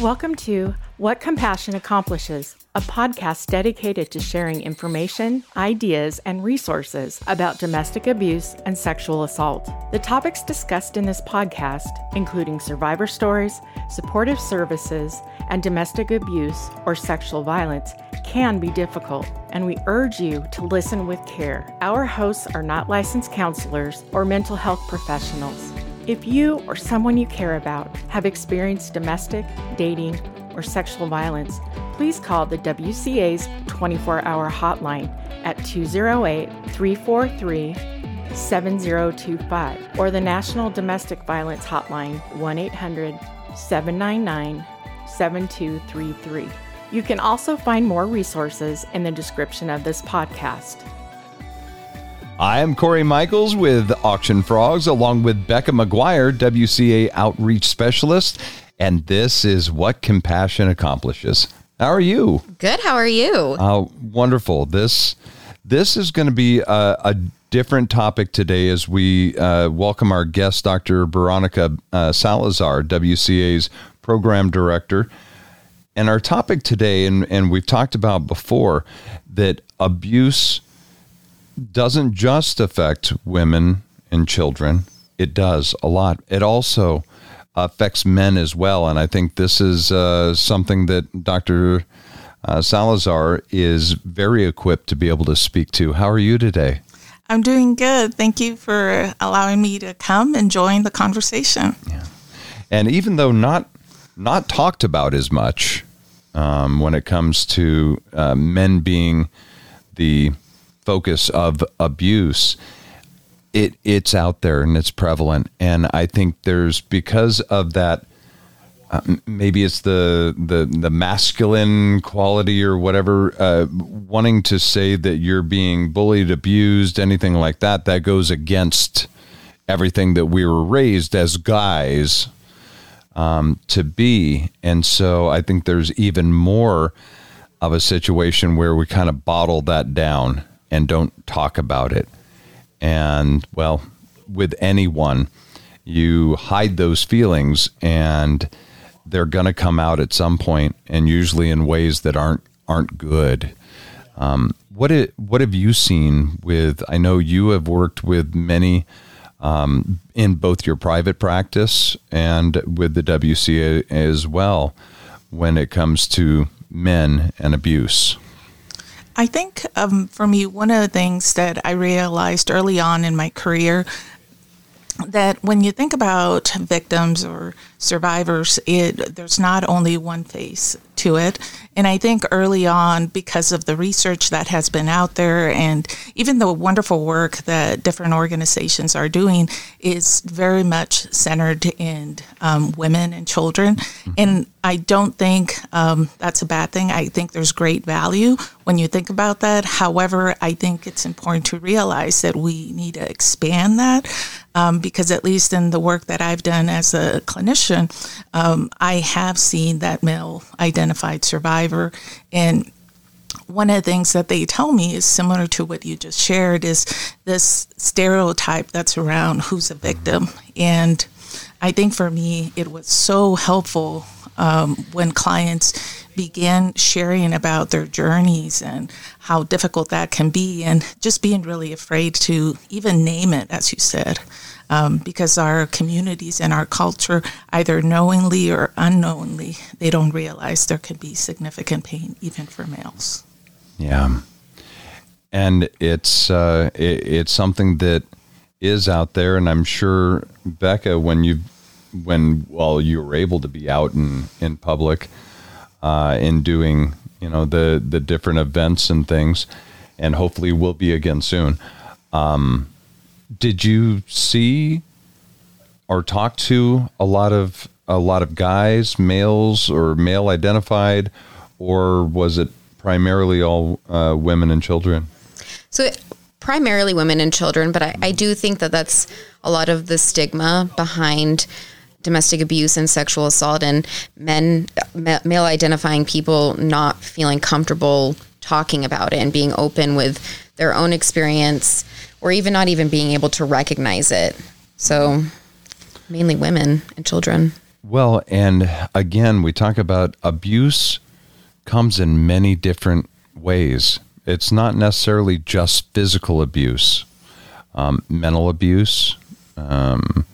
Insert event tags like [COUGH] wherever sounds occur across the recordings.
Welcome to What Compassion Accomplishes, a podcast dedicated to sharing information, ideas, and resources about domestic abuse and sexual assault. The topics discussed in this podcast, including survivor stories, supportive services, and domestic abuse or sexual violence, can be difficult, and we urge you to listen with care. Our hosts are not licensed counselors or mental health professionals. If you or someone you care about have experienced domestic, dating, or sexual violence, please call the WCA's 24 hour hotline at 208 343 7025 or the National Domestic Violence Hotline 1 800 799 7233. You can also find more resources in the description of this podcast. I am Corey Michaels with Auction Frogs, along with Becca McGuire, WCA Outreach Specialist, and this is What Compassion Accomplishes. How are you? Good. How are you? Uh, wonderful. This this is going to be a, a, different topic today as we uh, welcome our guest, Dr. Veronica uh, Salazar, WCA's program director. And our topic today, and, and we've talked about before, that abuse doesn't just affect women and children, it does a lot. It also affects men as well. And I think this is uh, something that Dr. Uh, Salazar is very equipped to be able to speak to. How are you today? I'm doing good. Thank you for allowing me to come and join the conversation. Yeah. And even though not not talked about as much um, when it comes to uh, men being the focus of abuse, it it's out there and it's prevalent. And I think there's because of that. Uh, maybe it's the, the the masculine quality or whatever, uh, wanting to say that you're being bullied, abused, anything like that. That goes against everything that we were raised as guys um, to be. And so I think there's even more of a situation where we kind of bottle that down and don't talk about it. And well, with anyone, you hide those feelings and they're going to come out at some point and usually in ways that aren't aren't good. Um, what it, what have you seen with? I know you have worked with many um, in both your private practice and with the WCA as well when it comes to men and abuse. I think um, for me, one of the things that I realized early on in my career that when you think about victims or survivors, it there's not only one face to it. And I think early on, because of the research that has been out there and even the wonderful work that different organizations are doing, is very much centered in um, women and children. Mm-hmm. And I don't think um, that's a bad thing. I think there's great value when you think about that. However, I think it's important to realize that we need to expand that um, because, at least in the work that I've done as a clinician, um, I have seen that male survivor. And one of the things that they tell me is similar to what you just shared is this stereotype that's around who's a victim. And I think for me, it was so helpful um, when clients began sharing about their journeys and how difficult that can be, and just being really afraid to even name it, as you said um, because our communities and our culture, either knowingly or unknowingly, they don't realize there can be significant pain even for males. Yeah, and it's uh, it, it's something that is out there, and I'm sure Becca, when you when well you were able to be out in in public, uh, in doing you know the the different events and things, and hopefully we'll be again soon. Um, did you see or talk to a lot of a lot of guys, males or male identified, or was it primarily all uh, women and children? So primarily women and children, but I, I do think that that's a lot of the stigma behind domestic abuse and sexual assault and men male identifying people not feeling comfortable talking about it and being open with their own experience or even not even being able to recognize it. So mainly women and children. Well, and again, we talk about abuse comes in many different ways. It's not necessarily just physical abuse, um, mental abuse. Um,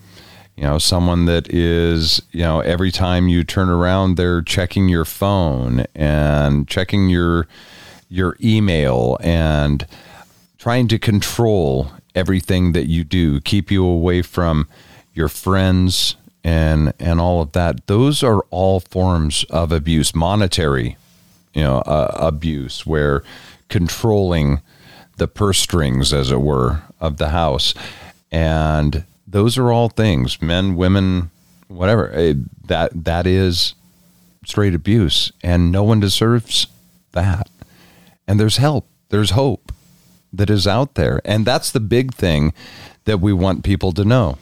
you know, someone that is, you know, every time you turn around, they're checking your phone and checking your your email and trying to control everything that you do, keep you away from your friends and and all of that. Those are all forms of abuse, monetary, you know, uh, abuse, where controlling the purse strings, as it were, of the house, and those are all things, men, women, whatever. Eh, that that is straight abuse, and no one deserves that. And there's help. There's hope that is out there, and that's the big thing that we want people to know.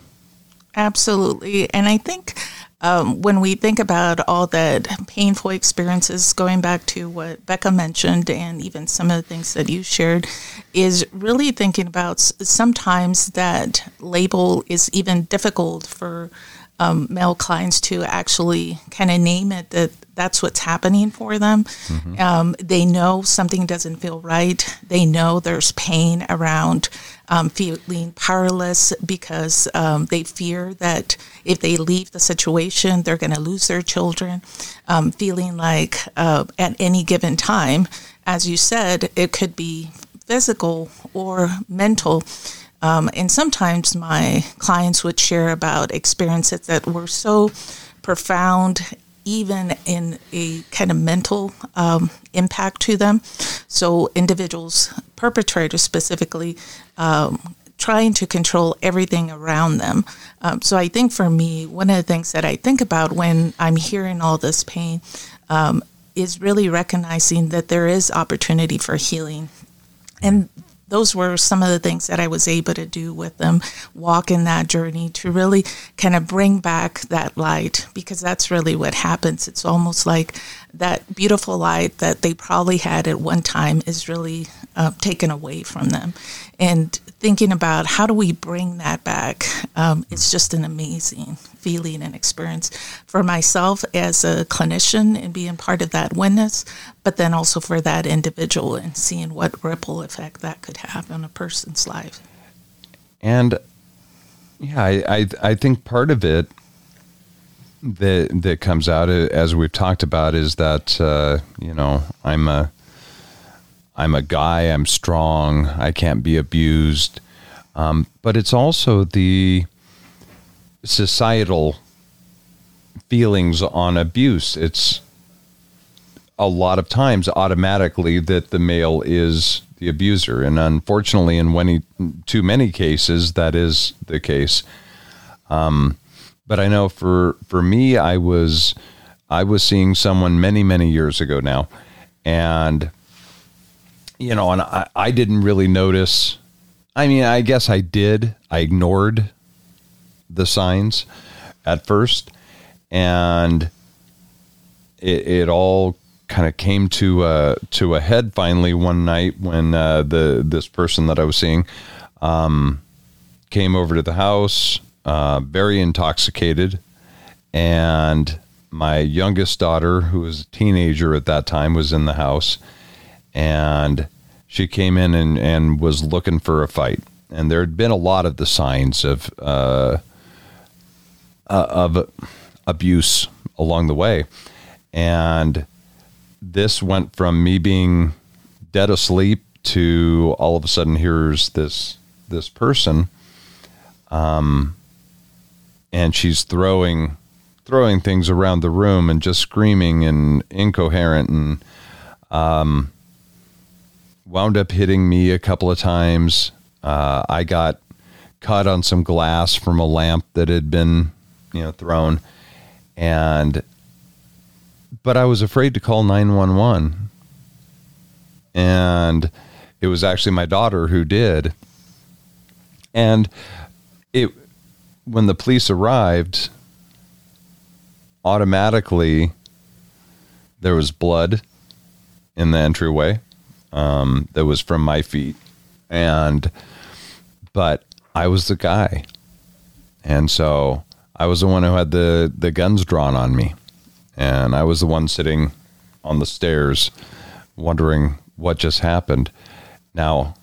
Absolutely. And I think um, when we think about all that painful experiences, going back to what Becca mentioned and even some of the things that you shared, is really thinking about sometimes that label is even difficult for um, male clients to actually kind of name it that that's what's happening for them. Mm-hmm. Um, they know something doesn't feel right. They know there's pain around um, feeling powerless because um, they fear that if they leave the situation, they're going to lose their children. Um, feeling like uh, at any given time, as you said, it could be physical or mental. Um, and sometimes my clients would share about experiences that were so profound, even in a kind of mental um, impact to them. So, individuals, perpetrators specifically, um, trying to control everything around them. Um, so, I think for me, one of the things that I think about when I'm hearing all this pain um, is really recognizing that there is opportunity for healing. And those were some of the things that I was able to do with them, walk in that journey to really kind of bring back that light because that's really what happens. It's almost like that beautiful light that they probably had at one time is really uh, taken away from them. And thinking about how do we bring that back, um, it's just an amazing feeling and experience for myself as a clinician and being part of that witness, but then also for that individual and seeing what ripple effect that could have on a person's life. And yeah, I, I, I think part of it that that comes out as we've talked about is that uh, you know I'm a I'm a guy, I'm strong, I can't be abused, um, but it's also the societal feelings on abuse. It's a lot of times automatically that the male is the abuser, and unfortunately, in many too many cases, that is the case. Um, but I know for for me, I was I was seeing someone many many years ago now, and you know, and I, I didn't really notice. I mean, I guess I did. I ignored the signs at first, and it, it all kind of came to a to a head finally one night when uh, the this person that I was seeing um, came over to the house, uh, very intoxicated, and my youngest daughter, who was a teenager at that time, was in the house, and she came in and, and was looking for a fight. And there had been a lot of the signs of uh, of abuse along the way, and this went from me being dead asleep to all of a sudden here's this this person um and she's throwing throwing things around the room and just screaming and incoherent and um wound up hitting me a couple of times. Uh, i got cut on some glass from a lamp that had been you know thrown and but I was afraid to call 911. And it was actually my daughter who did. And it when the police arrived, automatically there was blood in the entryway um, that was from my feet. And but I was the guy. And so I was the one who had the the guns drawn on me, and I was the one sitting on the stairs, wondering what just happened. Now,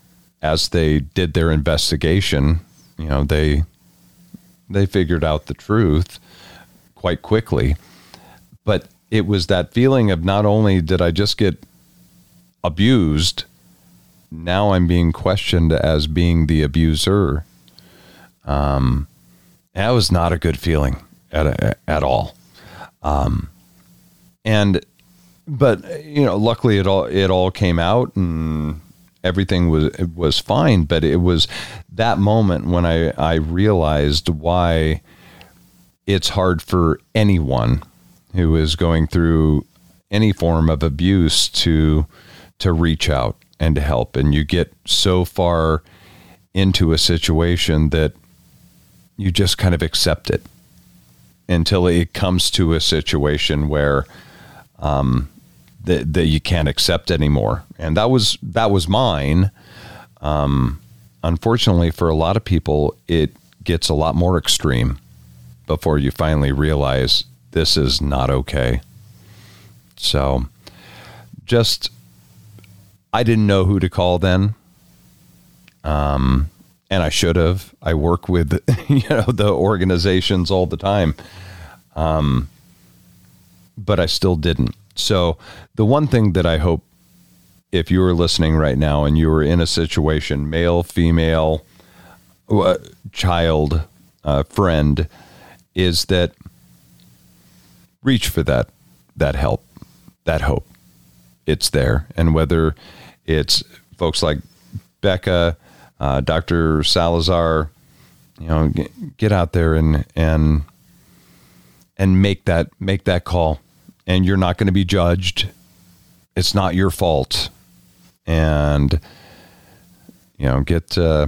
as they did their investigation, you know they they figured out the truth quite quickly, but it was that feeling of not only did I just get abused, now I'm being questioned as being the abuser. Um, that was not a good feeling at at all. Um, and but you know, luckily it all it all came out and everything was was fine. But it was that moment when I I realized why it's hard for anyone who is going through any form of abuse to to reach out and to help and you get so far into a situation that you just kind of accept it until it comes to a situation where um, that, that you can't accept anymore. And that was that was mine. Um, unfortunately, for a lot of people, it gets a lot more extreme before you finally realize this is not okay. So, just I didn't know who to call then. Um, and I should have. I work with [LAUGHS] you know the organizations all the time, um, but I still didn't. So the one thing that I hope, if you are listening right now and you are in a situation, male, female, uh, child, uh, friend, is that reach for that that help, that hope. It's there, and whether it's folks like Becca uh, Dr. Salazar, you know, get, get out there and and and make that make that call, and you're not going to be judged. It's not your fault, and you know, get uh,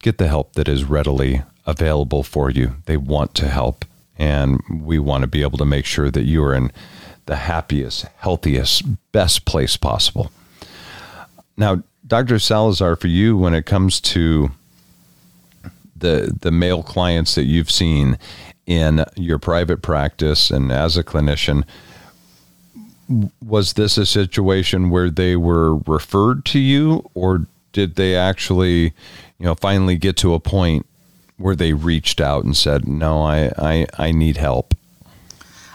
get the help that is readily available for you. They want to help, and we want to be able to make sure that you are in the happiest, healthiest, best place possible. Now, Dr. Salazar, for you, when it comes to the the male clients that you've seen in your private practice and as a clinician, was this a situation where they were referred to you, or did they actually, you know, finally get to a point where they reached out and said, "No, I I, I need help"?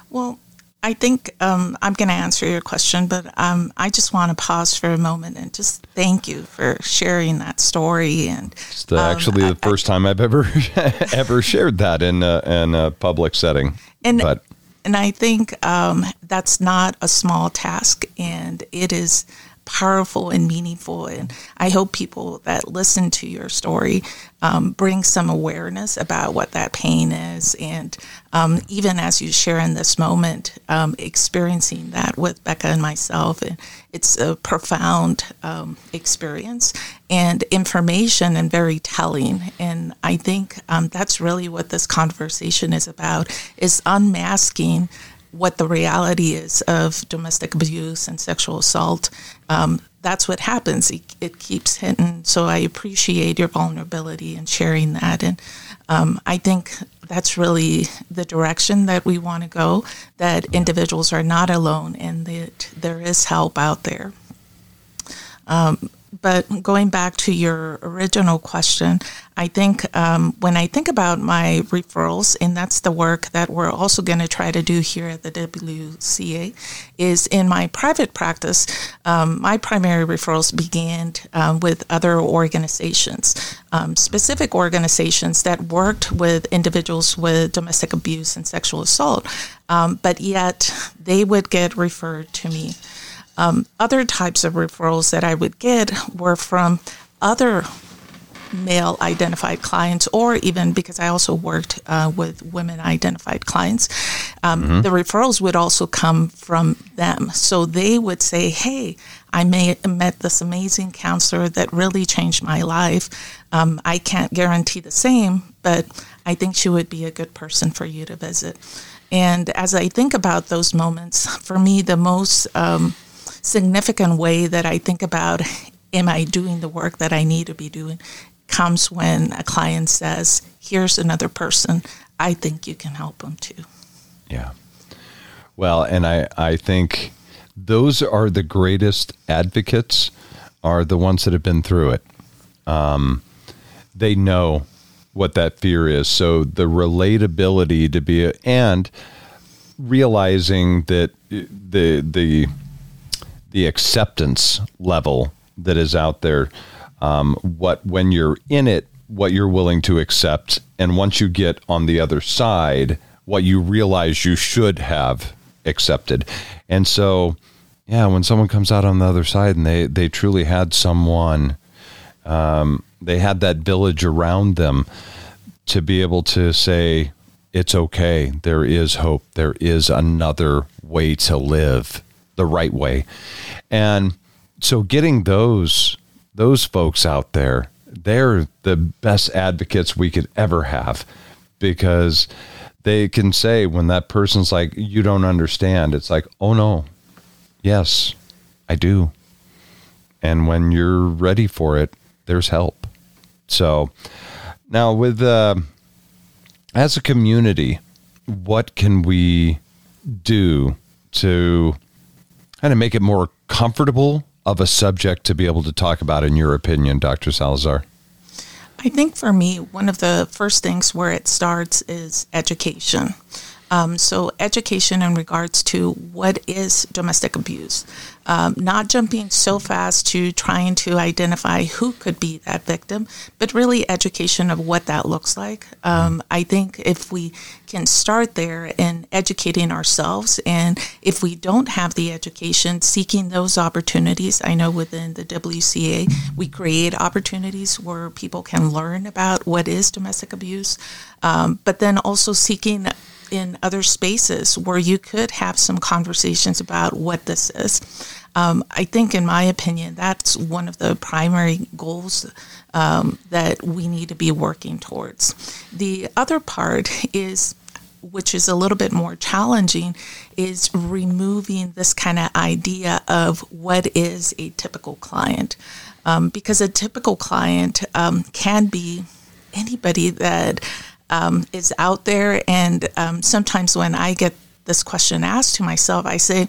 Well, I think um, I'm going to answer your question, but um, I just want to pause for a moment and just thank you for sharing that story. And it's the, um, actually the I, first I, time I've ever [LAUGHS] ever shared that in a, in a public setting. And but. and I think um, that's not a small task, and it is powerful and meaningful. And I hope people that listen to your story um, bring some awareness about what that pain is. And um, even as you share in this moment, um, experiencing that with Becca and myself, and it's a profound um, experience and information and very telling. And I think um, that's really what this conversation is about: is unmasking what the reality is of domestic abuse and sexual assault. Um, that's what happens. It, it, keeps hitting. So I appreciate your vulnerability and sharing that. And um, I think that's really the direction that we want to go. That individuals are not alone, and that there is help out there. Um, but going back to your original question, I think um, when I think about my referrals, and that's the work that we're also going to try to do here at the WCA, is in my private practice, um, my primary referrals began um, with other organizations, um, specific organizations that worked with individuals with domestic abuse and sexual assault, um, but yet they would get referred to me. Um, other types of referrals that I would get were from other male identified clients, or even because I also worked uh, with women identified clients, um, mm-hmm. the referrals would also come from them. So they would say, Hey, I may, met this amazing counselor that really changed my life. Um, I can't guarantee the same, but I think she would be a good person for you to visit. And as I think about those moments, for me, the most um, significant way that I think about am I doing the work that I need to be doing comes when a client says, Here's another person I think you can help them too. Yeah. Well, and I, I think those are the greatest advocates are the ones that have been through it. Um, they know what that fear is. So the relatability to be and realizing that the the the acceptance level that is out there, um, what when you're in it, what you're willing to accept, and once you get on the other side, what you realize you should have accepted, and so yeah, when someone comes out on the other side and they they truly had someone, um, they had that village around them to be able to say it's okay. There is hope. There is another way to live the right way, and so getting those those folks out there, they're the best advocates we could ever have because they can say when that person's like you don't understand it's like oh no Yes, I do. And when you're ready for it, there's help. So now, with uh, as a community, what can we do to kind of make it more comfortable of a subject to be able to talk about, in your opinion, Dr. Salazar? I think for me, one of the first things where it starts is education. Um, so, education in regards to what is domestic abuse, um, not jumping so fast to trying to identify who could be that victim, but really education of what that looks like. Um, I think if we can start there in educating ourselves, and if we don't have the education, seeking those opportunities. I know within the WCA, we create opportunities where people can learn about what is domestic abuse, um, but then also seeking in other spaces where you could have some conversations about what this is. Um, I think, in my opinion, that's one of the primary goals um, that we need to be working towards. The other part is which is a little bit more challenging, is removing this kind of idea of what is a typical client. Um, because a typical client um, can be anybody that um, is out there. And um, sometimes when I get this question asked to myself, I say,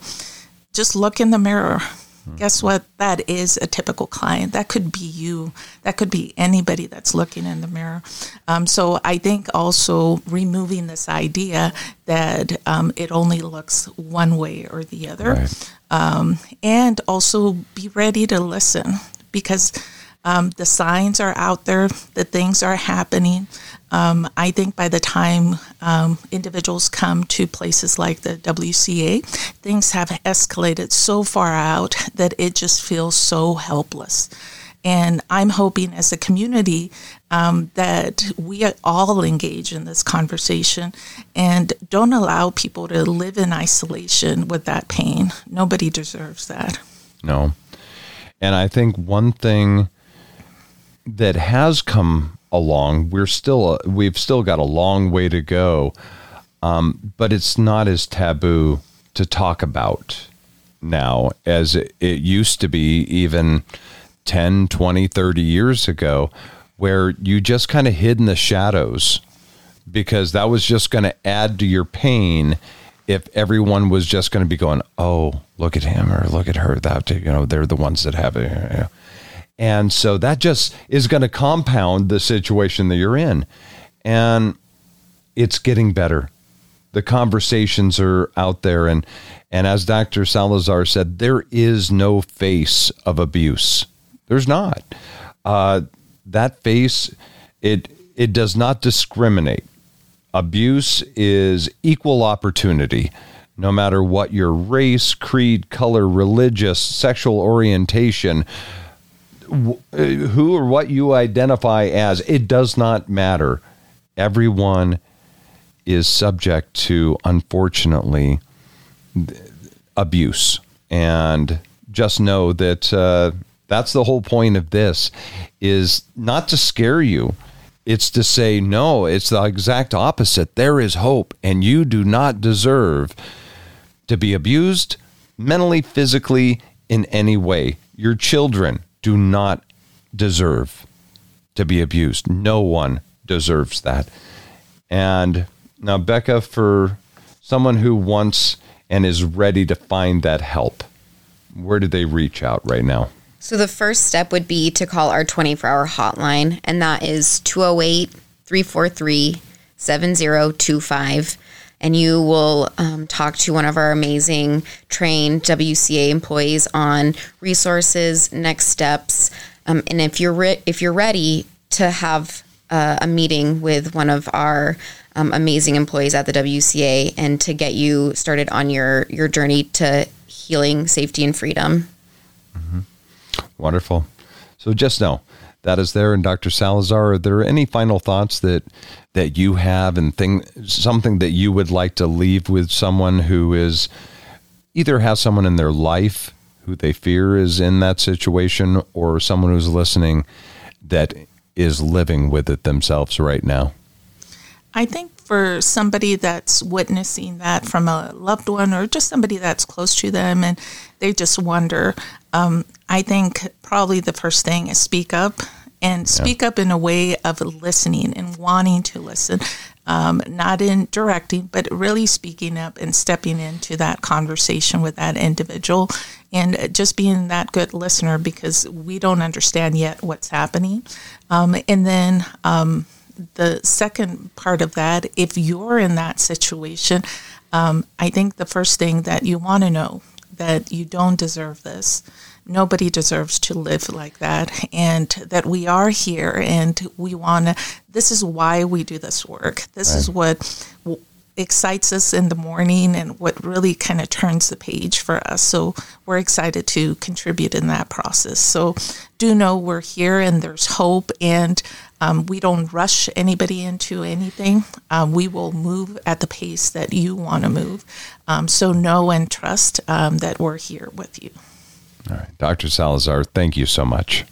just look in the mirror. Mm-hmm. Guess what? That is a typical client. That could be you. That could be anybody that's looking in the mirror. Um, so I think also removing this idea that um, it only looks one way or the other, right. Um, and also be ready to listen because um, the signs are out there, the things are happening. Um, I think by the time um, individuals come to places like the WCA, things have escalated so far out that it just feels so helpless. And I'm hoping as a community um, that we all engage in this conversation and don't allow people to live in isolation with that pain. Nobody deserves that. No. And I think one thing that has come along. We're still we've still got a long way to go, um, but it's not as taboo to talk about now as it, it used to be even 10, 20, 30 years ago, where you just kind of hid in the shadows because that was just going to add to your pain if everyone was just going to be going, oh, look at him or look at her. That you know, they're the ones that have it. And so that just is going to compound the situation that you're in. And it's getting better. The conversations are out there. And, and as Dr. Salazar said, there is no face of abuse. There's not. Uh, that face, it, it does not discriminate. Abuse is equal opportunity no matter what your race, creed, color, religious, sexual orientation, who or what you identify as, it does not matter. Everyone is subject to, unfortunately, abuse. And just know that uh, that's the whole point of this is not to scare you. It's to say, no, it's the exact opposite. There is hope, and you do not deserve to be abused mentally, physically, in any way. Your children, do not deserve to be abused. No one deserves that. And Now, Becca, for someone who wants and is ready to find that help, where do they reach out right now? So the first step would be to call our 24 hour hotline, and that is 208 343 7025. And you will um, talk to one of our amazing trained WCA employees on resources, next steps, um, and if you're re- if you're ready to have uh, a meeting with one of our um, amazing employees at the WCA and to get you started on your your journey to healing, safety, and freedom. Mm-hmm. Wonderful. So just know that is there. And Dr. Salazar, are there any final thoughts that that you have and thing something that you would like to leave with someone who is either has someone in their life who they fear is in that situation or someone who's listening that is living with it themselves right now? I think for somebody that's witnessing that from a loved one or just somebody that's close to them and they just wonder, um, I think probably the first thing is speak up and speak yeah. up in a way of listening and wanting to listen, um, not in directing, but really speaking up and stepping into that conversation with that individual and just being that good listener because we don't understand yet what's happening. Um, and then um, the second part of that, if you're in that situation, um, I think the first thing that you want to know that you don't deserve this. Nobody deserves to live like that and that we are here and we want to this is why we do this work. This right. is what excites us in the morning and what really kind of turns the page for us. So we're excited to contribute in that process. So do know we're here and there's hope and um, we don't rush anybody into anything um, we will move at the pace that you want to move um, so know and trust um, that we're here with you all right. Dr. Salazar, thank you so much.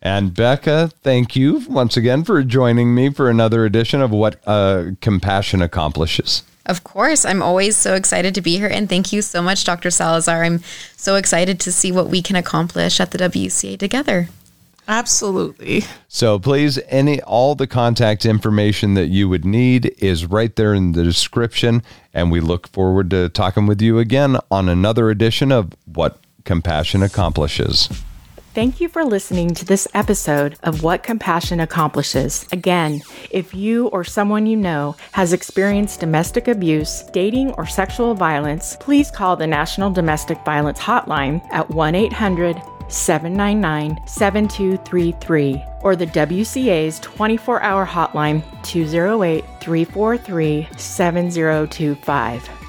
And Becca, thank you once again for joining me for another edition of What uh, Compassion Accomplishes. Of course. I'm always so excited to be here. And thank you so much, Dr. Salazar. I'm so excited to see what we can accomplish at the WCA together. Absolutely. So please, any all the contact information that you would need is right there in the description. And we look forward to talking with you again on another edition of What Compassion Accomplishes. Thank you for listening to this episode of What Compassion Accomplishes. Again, if you or someone you know has experienced domestic abuse, dating, or sexual violence, please call the National Domestic Violence Hotline at 1 800 799 7233 or the WCA's 24 hour hotline 208 343 7025.